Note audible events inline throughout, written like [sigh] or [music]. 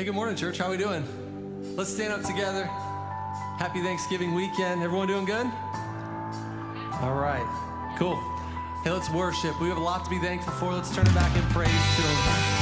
Hey, good morning, church. How we doing? Let's stand up together. Happy Thanksgiving weekend. Everyone doing good? All right. Cool. Hey, let's worship. We have a lot to be thankful for. Let's turn it back in praise to Him.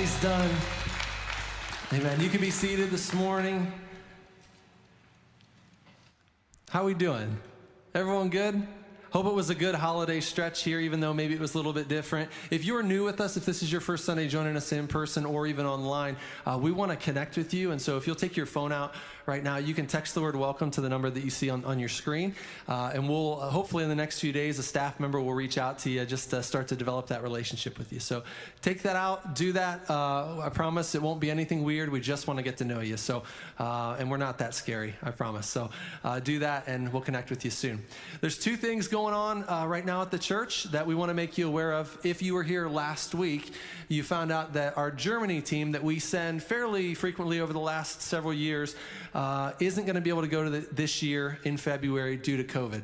He's done. Amen. You can be seated this morning. How are we doing? Everyone good? Hope it was a good holiday stretch here, even though maybe it was a little bit different. If you're new with us, if this is your first Sunday joining us in person or even online, uh, we want to connect with you. And so if you'll take your phone out right now, you can text the word welcome to the number that you see on, on your screen. Uh, and we'll uh, hopefully in the next few days, a staff member will reach out to you just to start to develop that relationship with you. So take that out, do that. Uh, I promise it won't be anything weird. We just want to get to know you. So, uh, and we're not that scary, I promise. So uh, do that and we'll connect with you soon. There's two things going on right now at the church that we want to make you aware of. If you were here last week, you found out that our Germany team that we send fairly frequently over the last several years uh, isn't going to be able to go to the, this year in February due to COVID.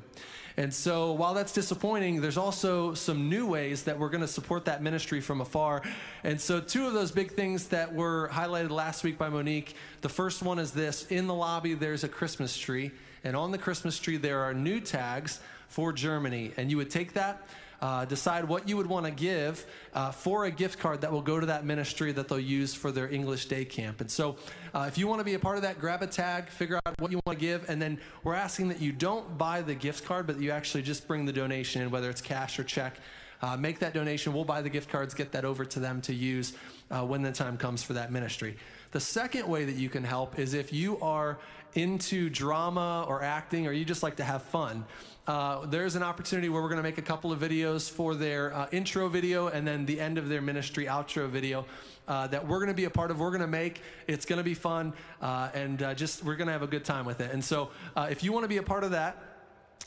And so, while that's disappointing, there's also some new ways that we're going to support that ministry from afar. And so, two of those big things that were highlighted last week by Monique the first one is this in the lobby, there's a Christmas tree. And on the Christmas tree, there are new tags for Germany. And you would take that uh, decide what you would want to give uh, for a gift card that will go to that ministry that they'll use for their English day camp. And so, uh, if you want to be a part of that, grab a tag, figure out what you want to give, and then we're asking that you don't buy the gift card, but you actually just bring the donation in, whether it's cash or check. Uh, make that donation. We'll buy the gift cards, get that over to them to use uh, when the time comes for that ministry. The second way that you can help is if you are into drama or acting, or you just like to have fun. Uh, there's an opportunity where we're going to make a couple of videos for their uh, intro video and then the end of their ministry outro video uh, that we're going to be a part of. We're going to make. It's going to be fun, uh, and uh, just we're going to have a good time with it. And so, if you want to be a part of that,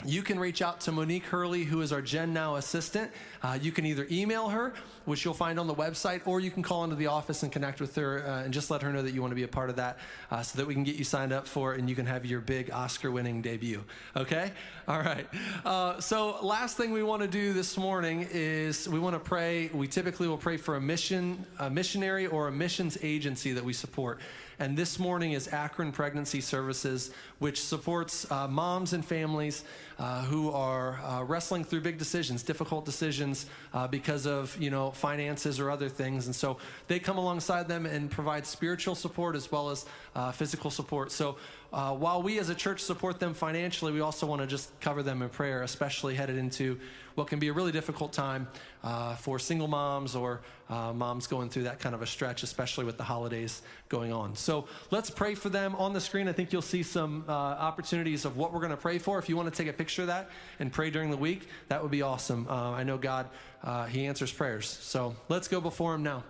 you can reach out to Monique Hurley, who is our Gen Now assistant. Uh, you can either email her, which you'll find on the website, or you can call into the office and connect with her uh, and just let her know that you want to be a part of that uh, so that we can get you signed up for it and you can have your big Oscar winning debut. Okay? All right. Uh, so, last thing we want to do this morning is we want to pray. We typically will pray for a mission, a missionary, or a missions agency that we support. And this morning is Akron Pregnancy Services, which supports uh, moms and families uh, who are uh, wrestling through big decisions, difficult decisions uh, because of you know finances or other things. And so they come alongside them and provide spiritual support as well as uh, physical support. So while we as a church support them financially, we also want to just cover them in prayer, especially headed into what can be a really difficult time uh, for single moms or uh, moms going through that kind of a stretch, especially with the holidays going on. So let's pray for them on the screen. I think you'll see some uh, opportunities of what we're going to pray for. If you want to take a picture of that and pray during the week, that would be awesome. Uh, I know God, uh, He answers prayers. So let's go before Him now.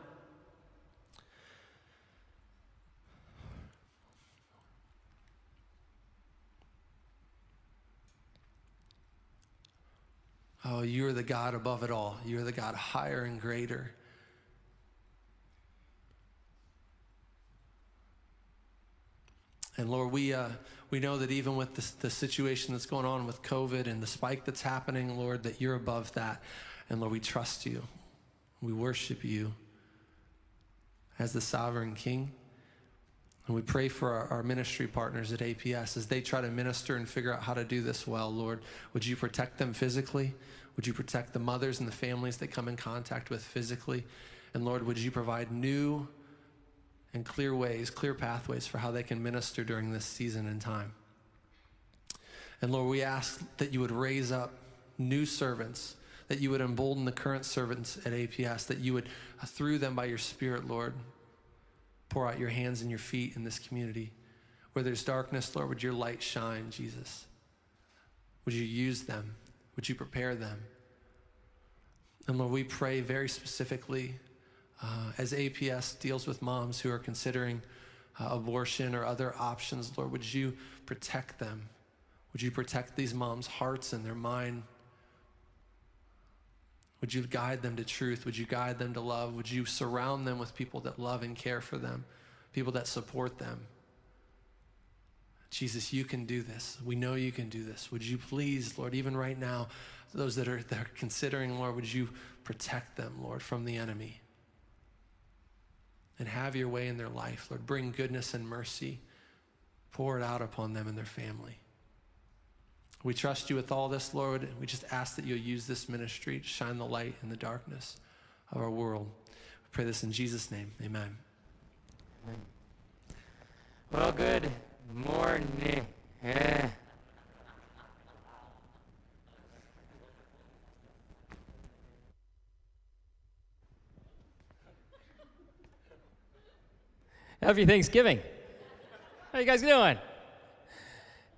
Oh, you're the God above it all. You're the God higher and greater. And Lord, we, uh, we know that even with the situation that's going on with COVID and the spike that's happening, Lord, that you're above that. And Lord, we trust you. We worship you as the sovereign King. And we pray for our, our, ministry partners at APS as they try to minister and figure out how to do this well, Lord. Would you protect them physically? Would you protect the mothers and the families they come in contact with physically? And Lord, would you provide new and clear ways, clear pathways for how they can minister during this season and time? And Lord, we ask that you would raise up new servants, that you would embolden the current servants at APS, that you would, uh, through them by your Spirit, Lord, pour out your hands and your feet in this community. Where there's darkness, Lord, would your light shine, Jesus? Would you use them? Would you prepare them? And Lord, we pray very specifically uh, as APS deals with moms who are considering uh, abortion or other options, Lord, would you protect them? Would you protect these moms' hearts and their mind? Would you guide them to truth? Would you guide them to love? Would you surround them with people that love and care for them, people that support them? Jesus, you can do this. We know you can do this. Would you please, Lord, even right now, those that are, that are considering, Lord, would you protect them, Lord, from the enemy? And have your way in their life, Lord. Bring goodness and mercy. Pour it out upon them and their family. We trust you with all this, Lord. We just ask that you'll use this ministry to shine the light in the darkness of our world. We pray this in Jesus' name. Amen. Well, good morning. Eh. Happy Thanksgiving. How you guys doing?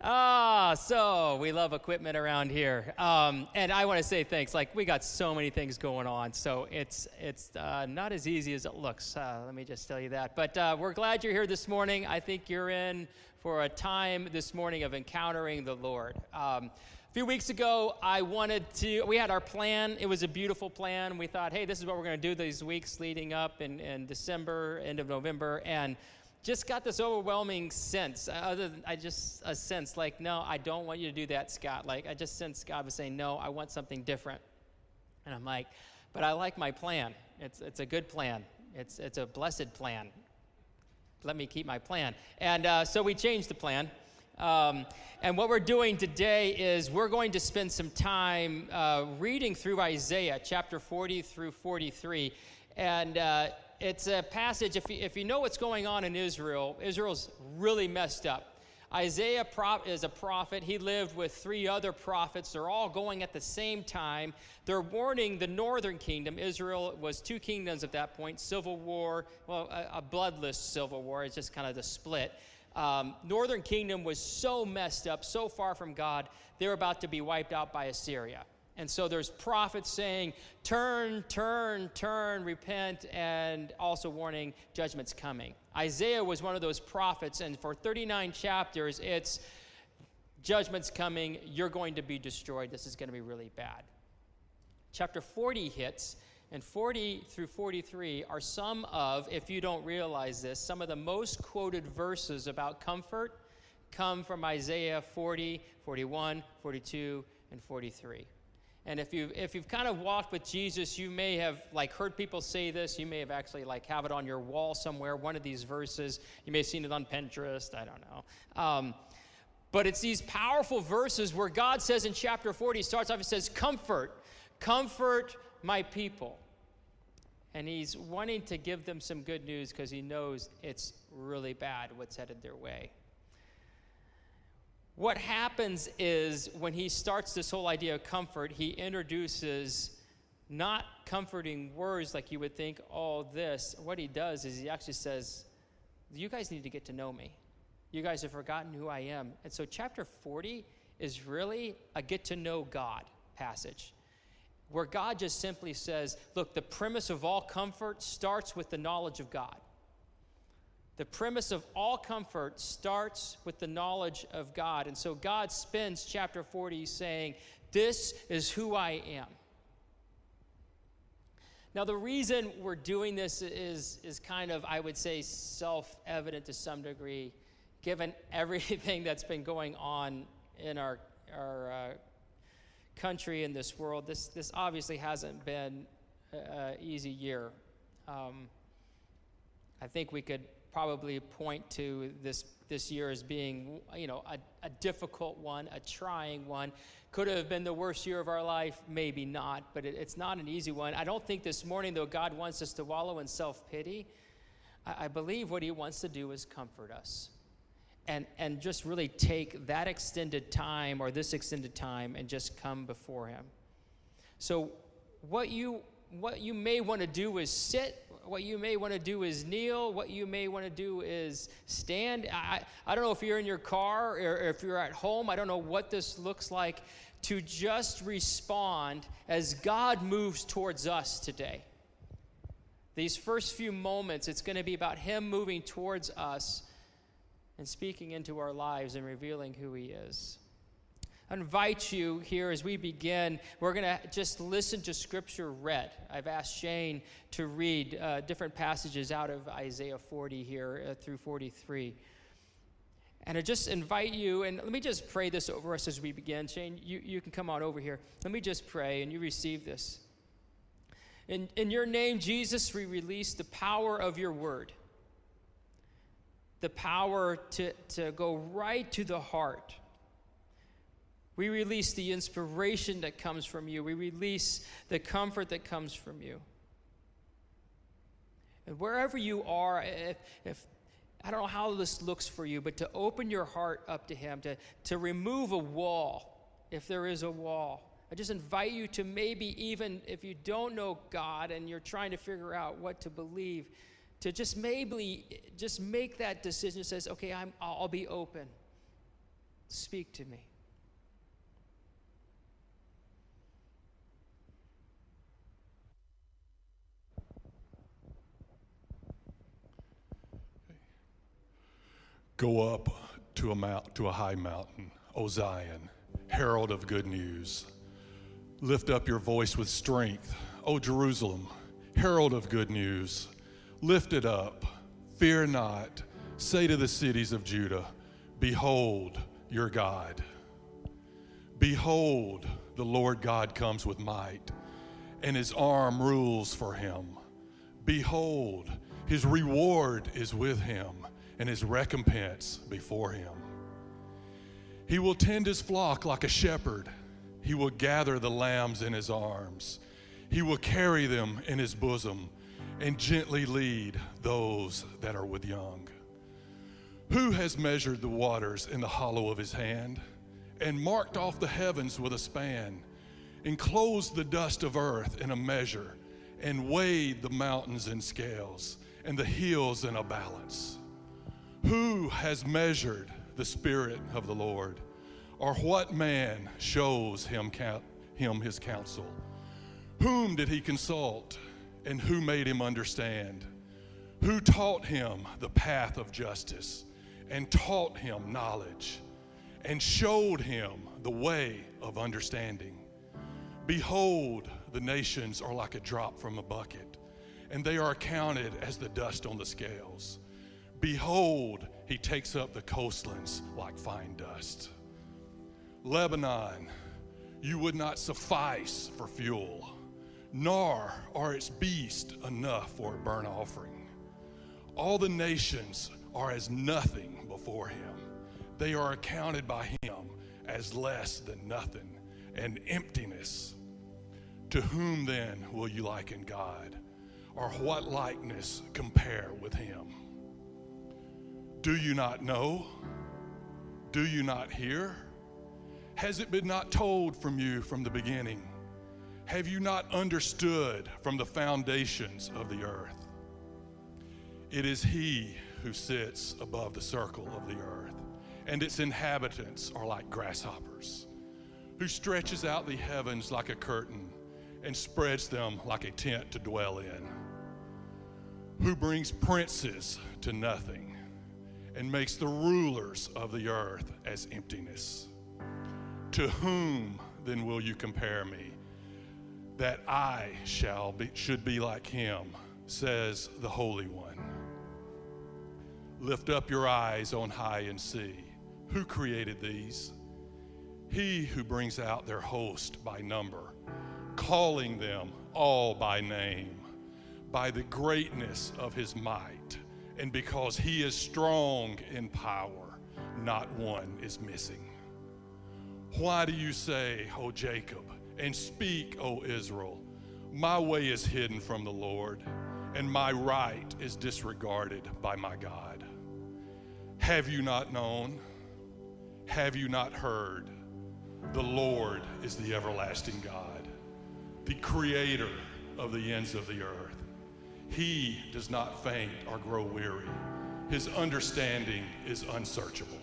Ah, so we love equipment around here, um, and I want to say thanks. Like we got so many things going on, so it's it's uh, not as easy as it looks. Uh, let me just tell you that. But uh, we're glad you're here this morning. I think you're in for a time this morning of encountering the Lord. Um, a few weeks ago, I wanted to. We had our plan. It was a beautiful plan. We thought, hey, this is what we're going to do these weeks leading up in, in December, end of November, and just got this overwhelming sense. uh, Other than I just a sense like, no, I don't want you to do that, Scott. Like I just sense God was saying, no, I want something different. And I'm like, but I like my plan. It's it's a good plan. It's it's a blessed plan. Let me keep my plan. And uh, so we changed the plan. Um, and what we're doing today is we're going to spend some time uh, reading through Isaiah chapter 40 through 43. And uh, it's a passage, if you, if you know what's going on in Israel, Israel's really messed up. Isaiah is a prophet. He lived with three other prophets. They're all going at the same time. They're warning the northern kingdom. Israel was two kingdoms at that point civil war, well, a, bloodless civil war. It's just kind of the split. Um, northern kingdom was so messed up, so far from God, they're about to be wiped out by Assyria. And so there's prophets saying, turn, turn, turn, repent, and also warning judgment's coming. Isaiah was one of those prophets, and for 39 chapters, it's judgment's coming, you're going to be destroyed, this is going to be really bad. Chapter 40 hits, and 40 through 43 are some of, if you don't realize this, some of the most quoted verses about comfort come from Isaiah 40, 41, 42, and 43. And if you've, if you've kind of walked with Jesus, you may have like heard people say this. You may have actually like have it on your wall somewhere, one of these verses. You may have seen it on Pinterest. I don't know. Um, but it's these powerful verses where God says in chapter 40, he starts off, he says, Comfort, comfort my people. And he's wanting to give them some good news because he knows it's really bad what's headed their way. What happens is when he starts this whole idea of comfort, he introduces not comforting words like you would think, all this. What he does is he actually says, You guys need to get to know me. You guys have forgotten who I am. And so, chapter 40 is really a get to know God passage where God just simply says, Look, the premise of all comfort starts with the knowledge of God. The premise of all comfort starts with the knowledge of God. And so God spends chapter 40 saying, This is who I am. Now, the reason we're doing this is, is kind of, I would say, self evident to some degree, given [laughs] everything that's been going on in our, our uh, country and this world. This, this obviously hasn't been an easy year. Um, I think we could probably point to this, this year as being, you know, a, a difficult one, a trying one. Could have been the worst year of our life, maybe not, but it, it's not an easy one. I don't think this morning, though, God wants us to wallow in self pity. I, I believe what He wants to do is comfort us and, and just really take that extended time or this extended time and just come before Him. So, what you, what you may want to do is sit what you may want to do is kneel. What you may want to do is stand. I, I don't know if you're in your car or if you're at home. I don't know what this looks like to just respond as God moves towards us today. These first few moments, it's going to be about Him moving towards us and speaking into our lives and revealing who He is. Invite you here as we begin. We're going to just listen to scripture read. I've asked Shane to read uh, different passages out of Isaiah 40 here uh, through 43. And I just invite you, and let me just pray this over us as we begin. Shane, you, you can come on over here. Let me just pray, and you receive this. In, in your name, Jesus, we release the power of your word, the power to, to go right to the heart we release the inspiration that comes from you. We release the comfort that comes from you. And wherever you are, if, if I don't know how this looks for you, but to open your heart up to Him, to, to remove a wall, if there is a wall. I just invite you to maybe even if you don't know God and you're trying to figure out what to believe, to just maybe just make that decision. that Says, okay, I'm, I'll be open Speak to me. Go up to a mount, to a high mountain, O Zion, herald of good news. Lift up your voice with strength, O Jerusalem, herald of good news. Lift it up, fear not. Say to the cities of Judah, Behold your God. Behold, the Lord God comes with might, and his arm rules for him. Behold, his reward is with him, and his recompense before him. He will tend his flock like a shepherd. He will gather the lambs in his arms. He will carry them in his bosom and gently lead those that are with young. Who has measured the waters in the hollow of his hand and marked off the heavens with a span, enclosed the dust of earth in a measure, and weighed the mountains in scales and the hills in a balance? Who has measured the Spirit of the Lord? Or what man shows him, him his counsel? Whom did he consult, and who made him understand? Who taught him the path of justice, and taught him knowledge, and showed him the way of understanding? Behold, the nations are like a drop from a bucket, and they are counted as the dust on the scales. Behold, he takes up the coastlands like fine dust. Lebanon, you would not suffice for fuel, nor are its beasts enough for a burnt offering. All the nations are as nothing before him. They are accounted by him as less than nothing and emptiness. To whom then will you liken God? Or what likeness compare with him? Do you not know? Do you not hear? Has it been not told from you from the beginning? Have you not understood from the foundations of the earth? It is He who sits above the circle of the earth, and its inhabitants are like grasshoppers, who stretches out the heavens like a curtain and spreads them like a tent to dwell in, who brings princes to nothing and makes the rulers of the earth as emptiness. To whom then will you compare me? That I shall be, should be like him, says the Holy One. Lift up your eyes on high and see. Who created these? He who brings out their host by number, calling them all by name, by the greatness of his might, and because he is strong in power, not one is missing. Why do you say, O Jacob, and speak, O Israel, my way is hidden from the Lord, and my right is disregarded by my God? Have you not known? Have you not heard? The Lord is the everlasting God, the creator of the ends of the earth. He does not faint or grow weary. His understanding is unsearchable.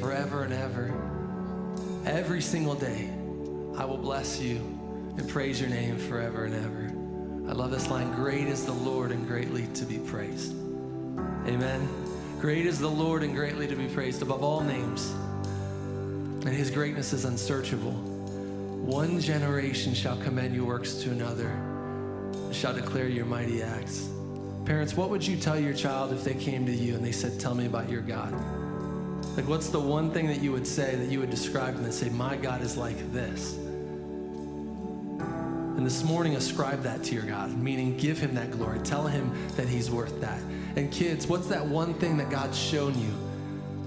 Forever and ever. Every single day, I will bless you and praise your name forever and ever. I love this line Great is the Lord and greatly to be praised. Amen. Great is the Lord and greatly to be praised above all names, and his greatness is unsearchable. One generation shall commend your works to another, shall declare your mighty acts. Parents, what would you tell your child if they came to you and they said, Tell me about your God? Like, what's the one thing that you would say that you would describe and say, My God is like this? And this morning, ascribe that to your God, meaning give him that glory. Tell him that he's worth that. And kids, what's that one thing that God's shown you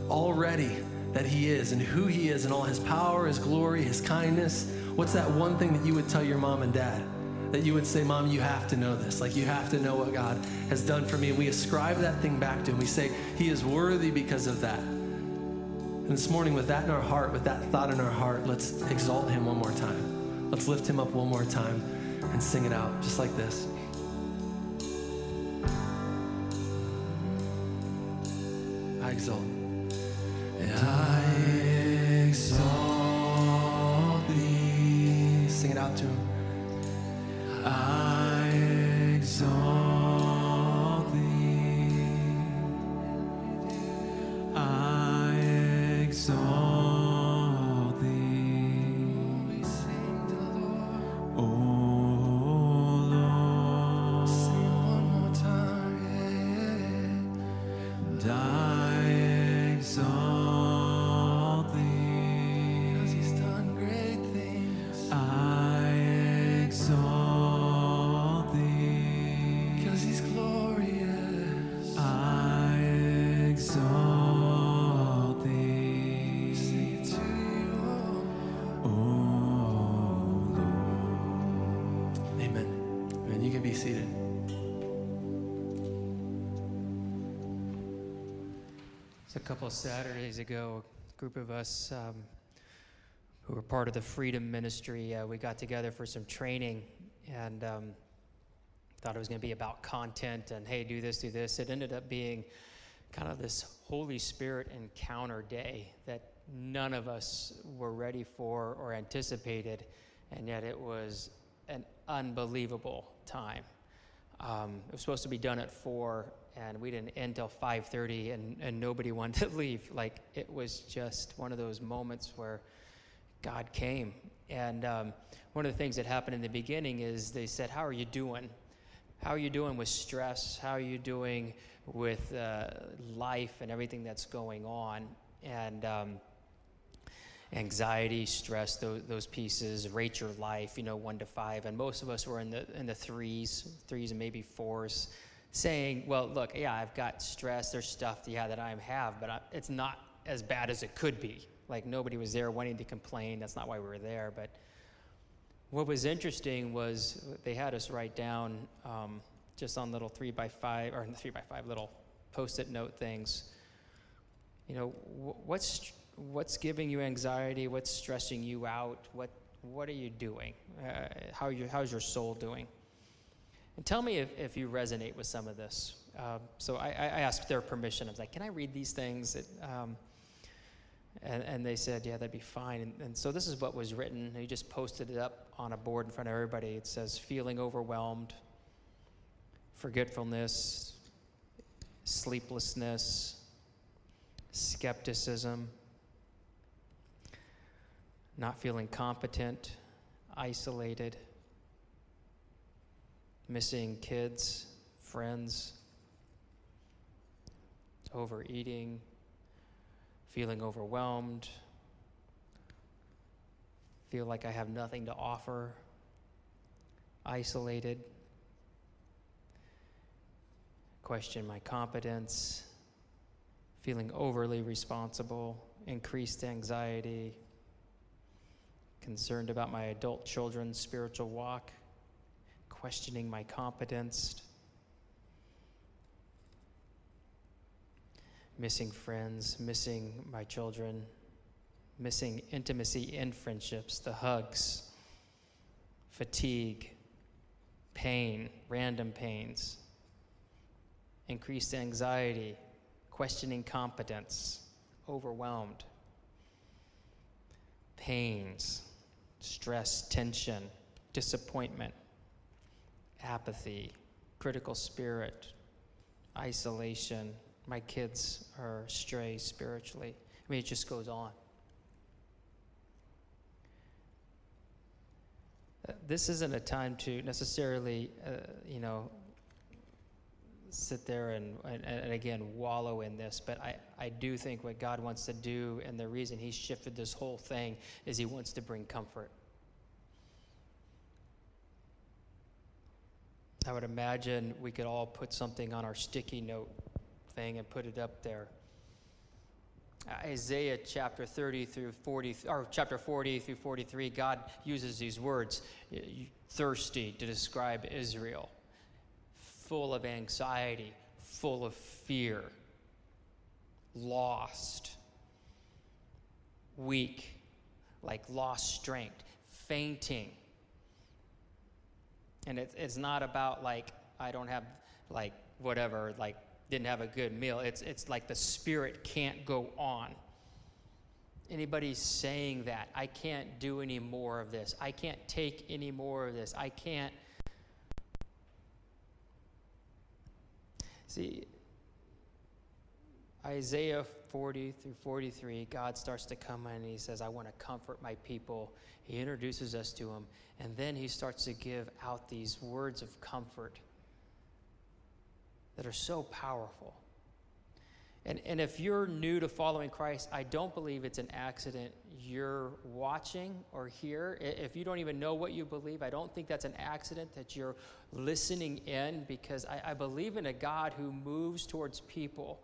already that he is and who he is and all his power, his glory, his kindness? What's that one thing that you would tell your mom and dad? That you would say, Mom, you have to know this. Like, you have to know what God has done for me. And we ascribe that thing back to Him. We say, He is worthy because of that. And this morning, with that in our heart, with that thought in our heart, let's exalt Him one more time. Let's lift Him up one more time and sing it out, just like this. I exalt. And I exalt thee. Sing it out to him. Couple Saturdays ago, a group of us um, who were part of the Freedom Ministry, uh, we got together for some training and um, thought it was going to be about content and hey, do this, do this. It ended up being kind of this Holy Spirit encounter day that none of us were ready for or anticipated, and yet it was an unbelievable time. Um, it was supposed to be done at four, and we didn't end till 5:30, and, and nobody [laughs] wanted to leave. Like it was just one of those moments where God came. And um, one of the things that happened in the beginning is they said, "How are you doing? How are you doing with stress? How are you doing with uh, life and everything that's going on?" And um, anxiety, stress, those, those pieces, rate your life, you know, one to five. And most of us were in the, in the threes, threes and maybe fours, saying, well, look, yeah, I've got stress, there's stuff, yeah, that I have, but I, it's not as bad as it could be. Like nobody was there wanting to complain. That's not why we were there. But what was interesting was they had us write down um, just on little three by five, or three by five little post-it note things. You know, what's what's giving you anxiety? What's stressing you out? What what are you doing? Uh, how you how's your soul doing? And tell me if, if you resonate with some of this. Um, so I, I asked their permission. I was like, can I read these things? It, um, and, and they said, yeah, that'd be fine. And, and so this is what was written. He just posted it up on a board in front of everybody. It says, feeling overwhelmed, forgetfulness, sleeplessness, skepticism, not feeling competent, isolated, missing kids, friends, overeating, feeling overwhelmed, feel like I have nothing to offer, isolated, question my competence, feeling overly responsible, increased anxiety, concerned about my adult children's spiritual walk, questioning my competence, missing friends, missing my children, missing intimacy in friendships, the hugs, fatigue, pain, random pains, increased anxiety, questioning competence, overwhelmed, pains, stress, tension, disappointment, apathy, critical spirit, isolation. My kids are stray spiritually. I mean, it just goes on. Uh, This isn't a time to necessarily, uh, you know, sit there and, and, and again wallow in this, but I, I do think what God wants to do, and the reason He shifted this whole thing, is He wants to bring comfort. I would imagine we could all put something on our sticky note thing and put it up there. Uh, Isaiah chapter 30 through 40, or chapter 40 through 43, God uses these words, thirsty, to describe Israel, full of anxiety, full of fear, lost, weak, like lost strength, fainting. And it's, it's not about like, I don't have, like, whatever, like, didn't have a good meal. It's, it's like the spirit can't go on. Anybody saying that, I can't do any more of this. I can't take any more of this. I can't. See, Isaiah 40 through 43, God starts to come in and he says, I want to comfort my people. He introduces us to him, and then he starts to give out these words of comfort that are so powerful. And, and if you're new to following Christ, I don't believe it's an accident you're watching or here. If you don't even know what you believe, I don't think that's an accident that you're listening in because I, I believe in a God who moves towards people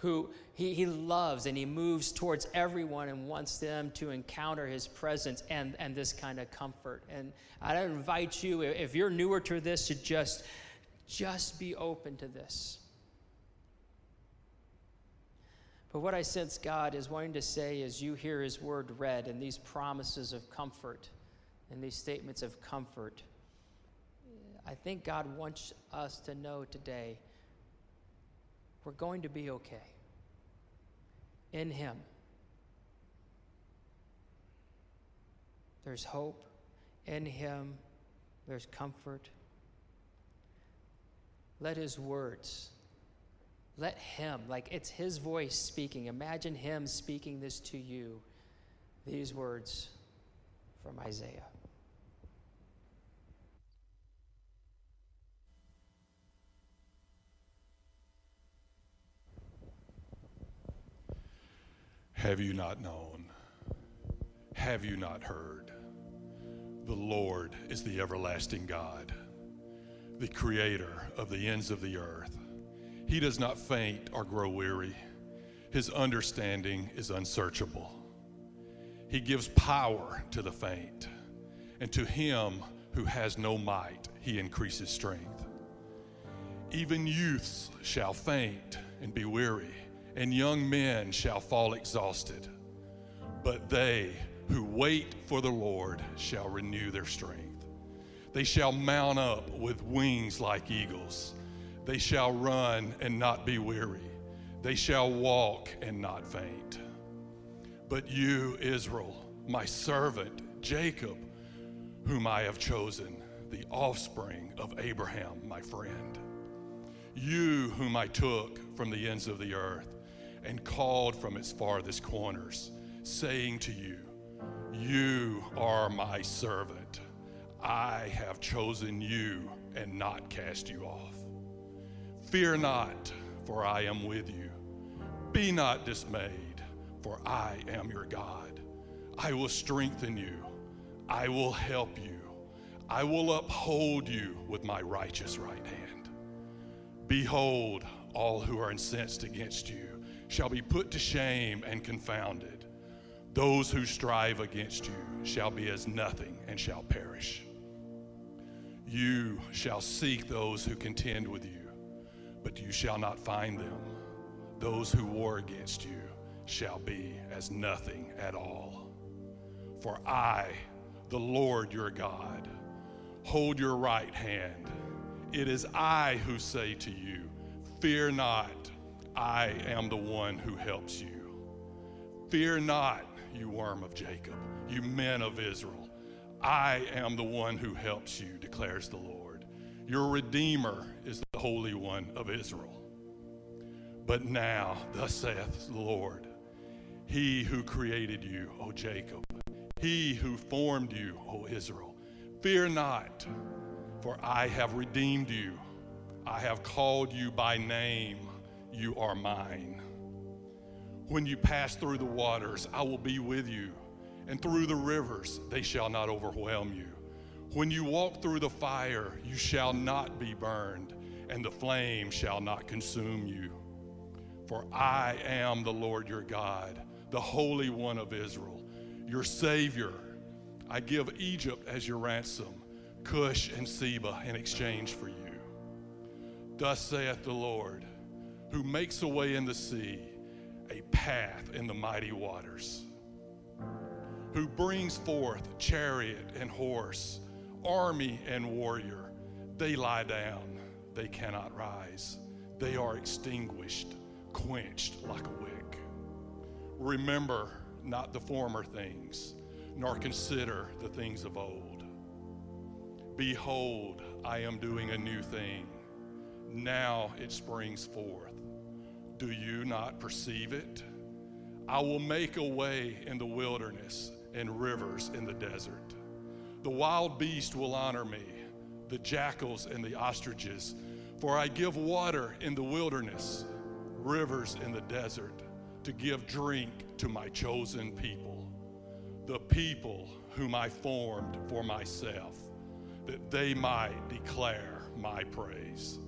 who he, he loves and he moves towards everyone and wants them to encounter his presence and, and this kind of comfort. And I invite you, if you're newer to this, to just, just be open to this. But what I sense God is wanting to say as you hear his word read and these promises of comfort and these statements of comfort, I think God wants us to know today we're going to be okay in Him. There's hope in Him, there's comfort. Let His words, let Him, like it's His voice speaking. Imagine Him speaking this to you, these words from Isaiah. Have you not known? Have you not heard? The Lord is the everlasting God, the creator of the ends of the earth. He does not faint or grow weary. His understanding is unsearchable. He gives power to the faint, and to him who has no might, he increases strength. Even youths shall faint and be weary, and young men shall fall exhausted. But they who wait for the Lord shall renew their strength. They shall mount up with wings like eagles. They shall run and not be weary. They shall walk and not faint. But you, Israel, my servant, Jacob, whom I have chosen, the offspring of Abraham, my friend you whom I took from the ends of the earth and called from its farthest corners, saying to you, You are my servant. I have chosen you and not cast you off. Fear not, for I am with you. Be not dismayed, for I am your God. I will strengthen you. I will help you. I will uphold you with my righteous right hand. Behold, all who are incensed against you shall be put to shame and confounded. Those who strive against you shall be as nothing and shall perish. You shall seek those who contend with you, but you shall not find them. Those who war against you shall be as nothing at all. For I, the Lord your God, hold your right hand. It is I who say to you, Fear not, I am the one who helps you. Fear not, you worm of Jacob, you men of Israel. I am the one who helps you, declares the Lord. Your Redeemer is the Holy One of Israel. But now, thus saith the Lord, He who created you, O Jacob, He who formed you, O Israel, fear not, for I have redeemed you. I have called you by name. You are mine. When you pass through the waters, I will be with you, and through the rivers, they shall not overwhelm you. When you walk through the fire, you shall not be burned, and the flame shall not consume you. For I am the Lord your God, the Holy One of Israel, your Savior. I give Egypt as your ransom, Cush and Seba in exchange for you. Thus saith the Lord, who makes a way in the sea, a path in the mighty waters, who brings forth chariot and horse, army and warrior. They lie down, they cannot rise. They are extinguished, quenched like a wick. Remember not the former things, nor consider the things of old. Behold, I am doing a new thing. Now it springs forth. Do you not perceive it? I will make a way in the wilderness and rivers in the desert. The wild beast will honor me, the jackals and the ostriches, for I give water in the wilderness, rivers in the desert, to give drink to my chosen people, the people whom I formed for myself, that they might declare my praise.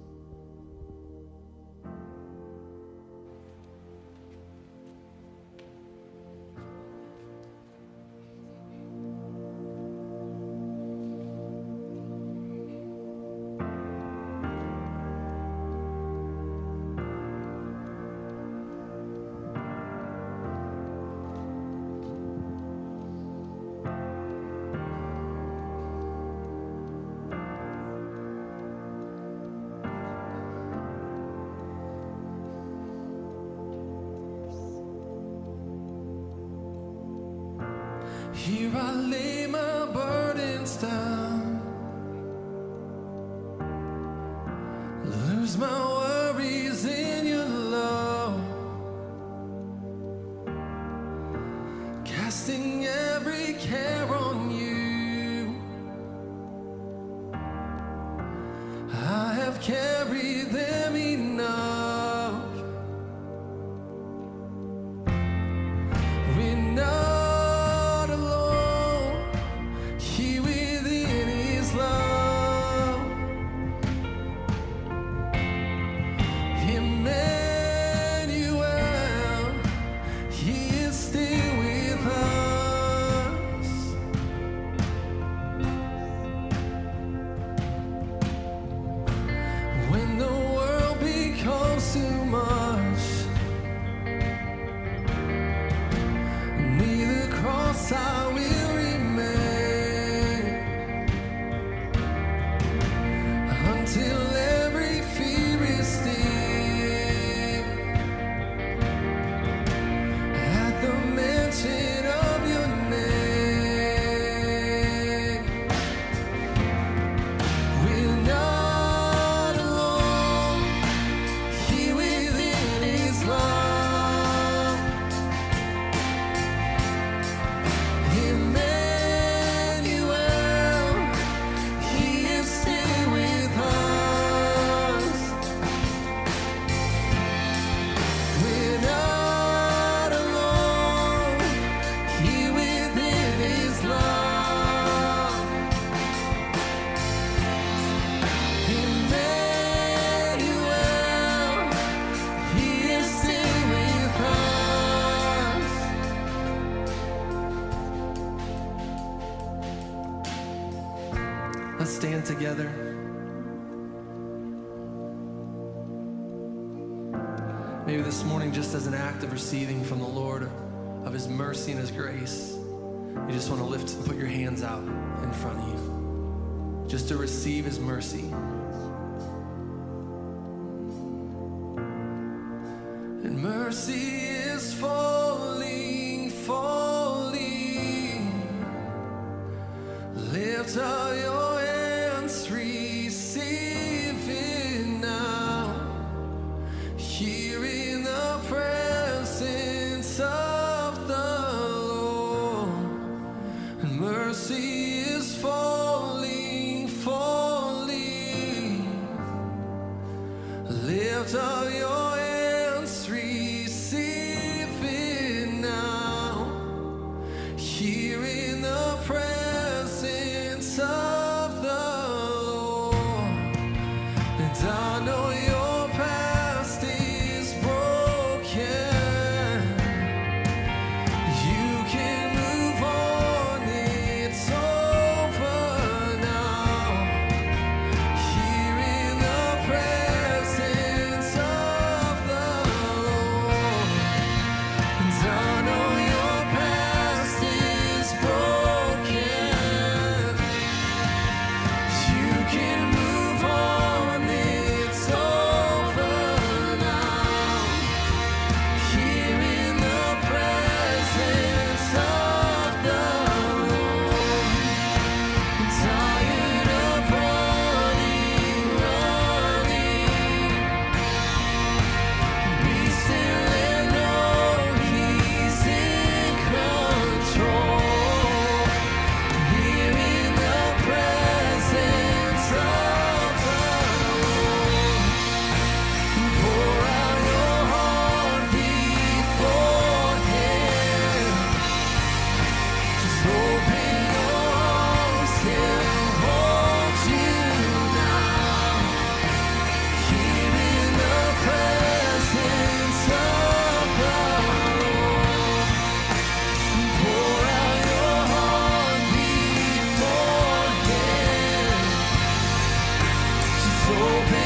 Receiving from the Lord of His mercy and His grace, you just want to lift and put your hands out in front of you, just to receive His mercy. And mercy is falling, falling. Lift up open.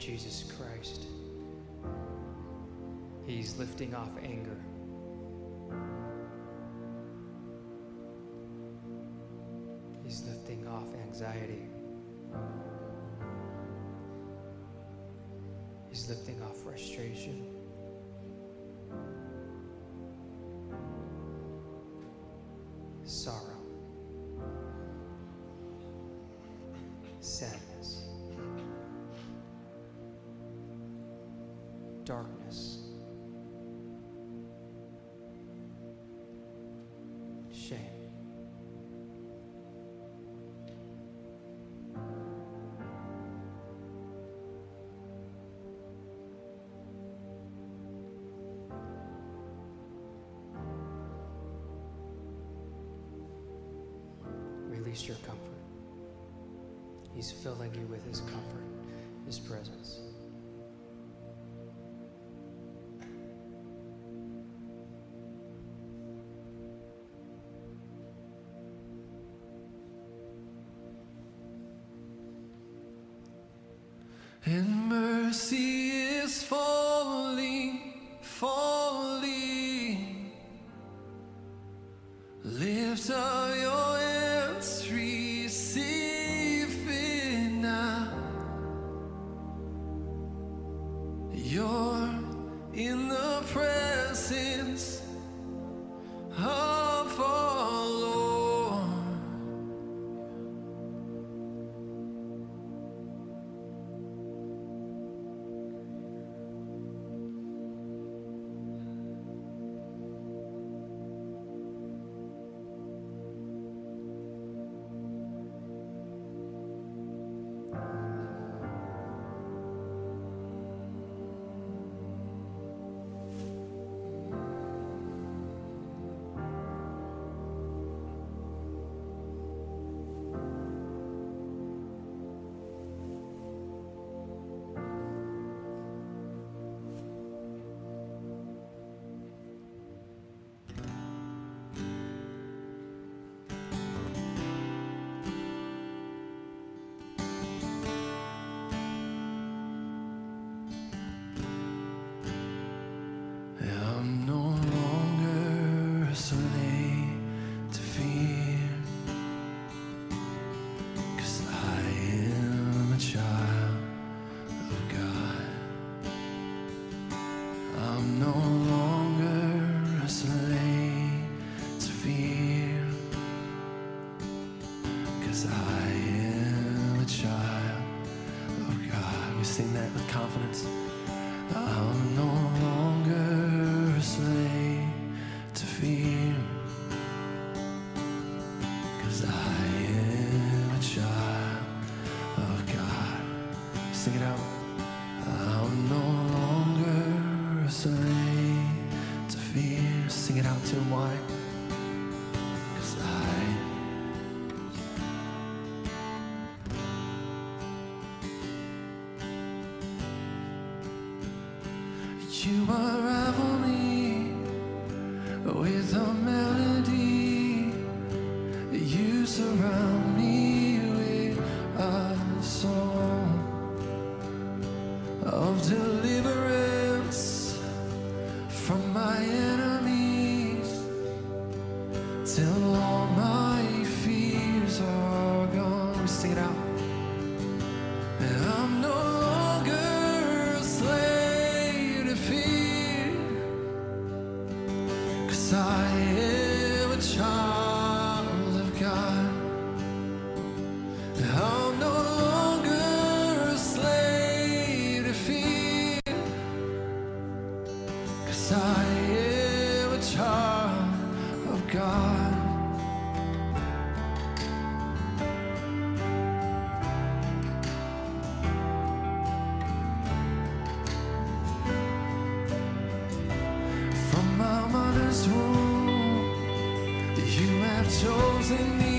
Jesus Christ. He's lifting off anger. He's lifting off anxiety. He's lifting off frustration. Sorrow. Sadness. darkness. Shame. Release your comfort. He's filling you with his comfort, his presence. Chosen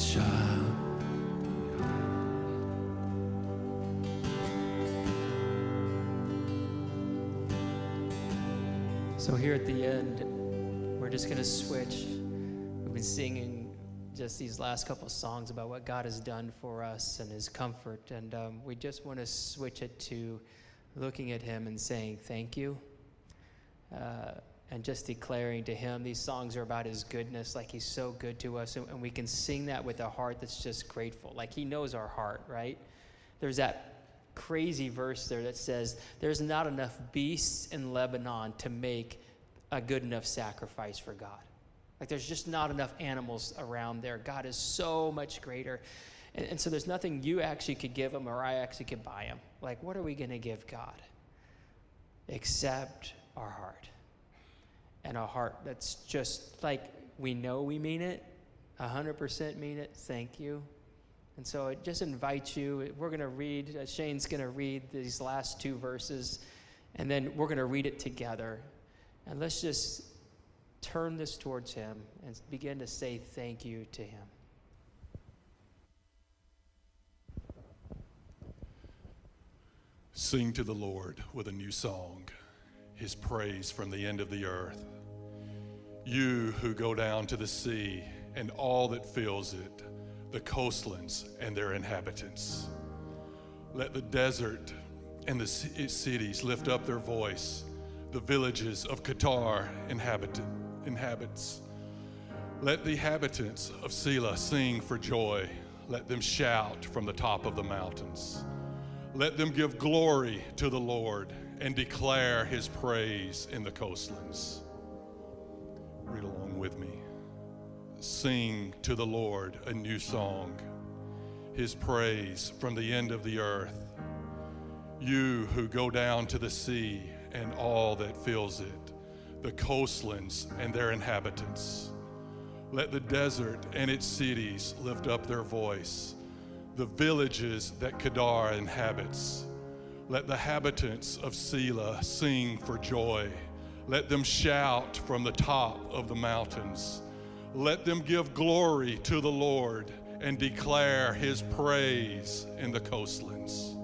child. So, here at the end, we're just going to switch. We've been singing just these last couple songs about what God has done for us and his comfort. And um, we just want to switch it to looking at him and saying, Thank you. Uh, and just declaring to him these songs are about his goodness like he's so good to us. And, and, we can sing that with a heart that's just grateful. Like he knows our heart right? There's that crazy verse there that says there's not enough beasts in lebanon to make a good enough sacrifice for god. Like there's just not enough animals around there. God is so much greater. And, and so there's nothing you actually could give him or i actually could buy him. Like what are we going to give god? Except our heart and a heart that's just like we know we mean it, 100% mean it, thank you. And so it just invites you. We're going to read, uh, Shane's going to read these last two verses, and then we're going to read it together. And let's just turn this towards Him and begin to say thank you to Him. Sing to the Lord with a new song his praise from the end of the earth. You who go down to the sea and all that fills it, the coastlands and their inhabitants. Let the desert and the cities lift up their voice, the villages of Kedar inhabit, inhabits. Let the inhabitants of Selah sing for joy. Let them shout from the top of the mountains. Let them give glory to the Lord and declare his praise in the coastlands. Read along with me. Sing to the Lord a new song, his praise from the end of the earth. You who go down to the sea and all that fills it, the coastlands and their inhabitants. Let the desert and its cities lift up their voice, the villages that Kedar inhabits let the habitants of Selah sing for joy. Let them shout from the top of the mountains. Let them give glory to the Lord and declare his praise in the coastlands.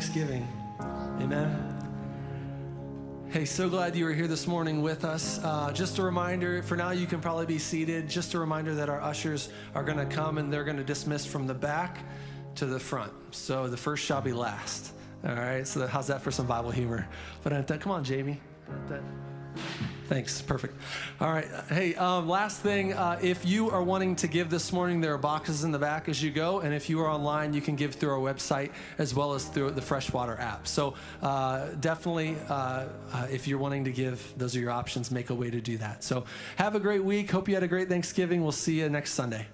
thanksgiving. Amen. Hey, so glad you were here this morning with us. Uh, just a reminder for now, you can probably be seated. Just a reminder that our ushers are going to come and they're going to dismiss from the back to the front. So the first shall be last. All right, so how's that for some Bible humor? But come on, Jamie. Thanks. Perfect. All right. Hey, um, last thing. Uh, if you are wanting to give this morning, there are boxes in the back as you go. And if you are online, you can give through our website as well as through the Freshwater app. So uh, definitely, uh, uh, if you're wanting to give, those are your options. Make a way to do that. So have a great week. Hope you had a great Thanksgiving. We'll see you next Sunday.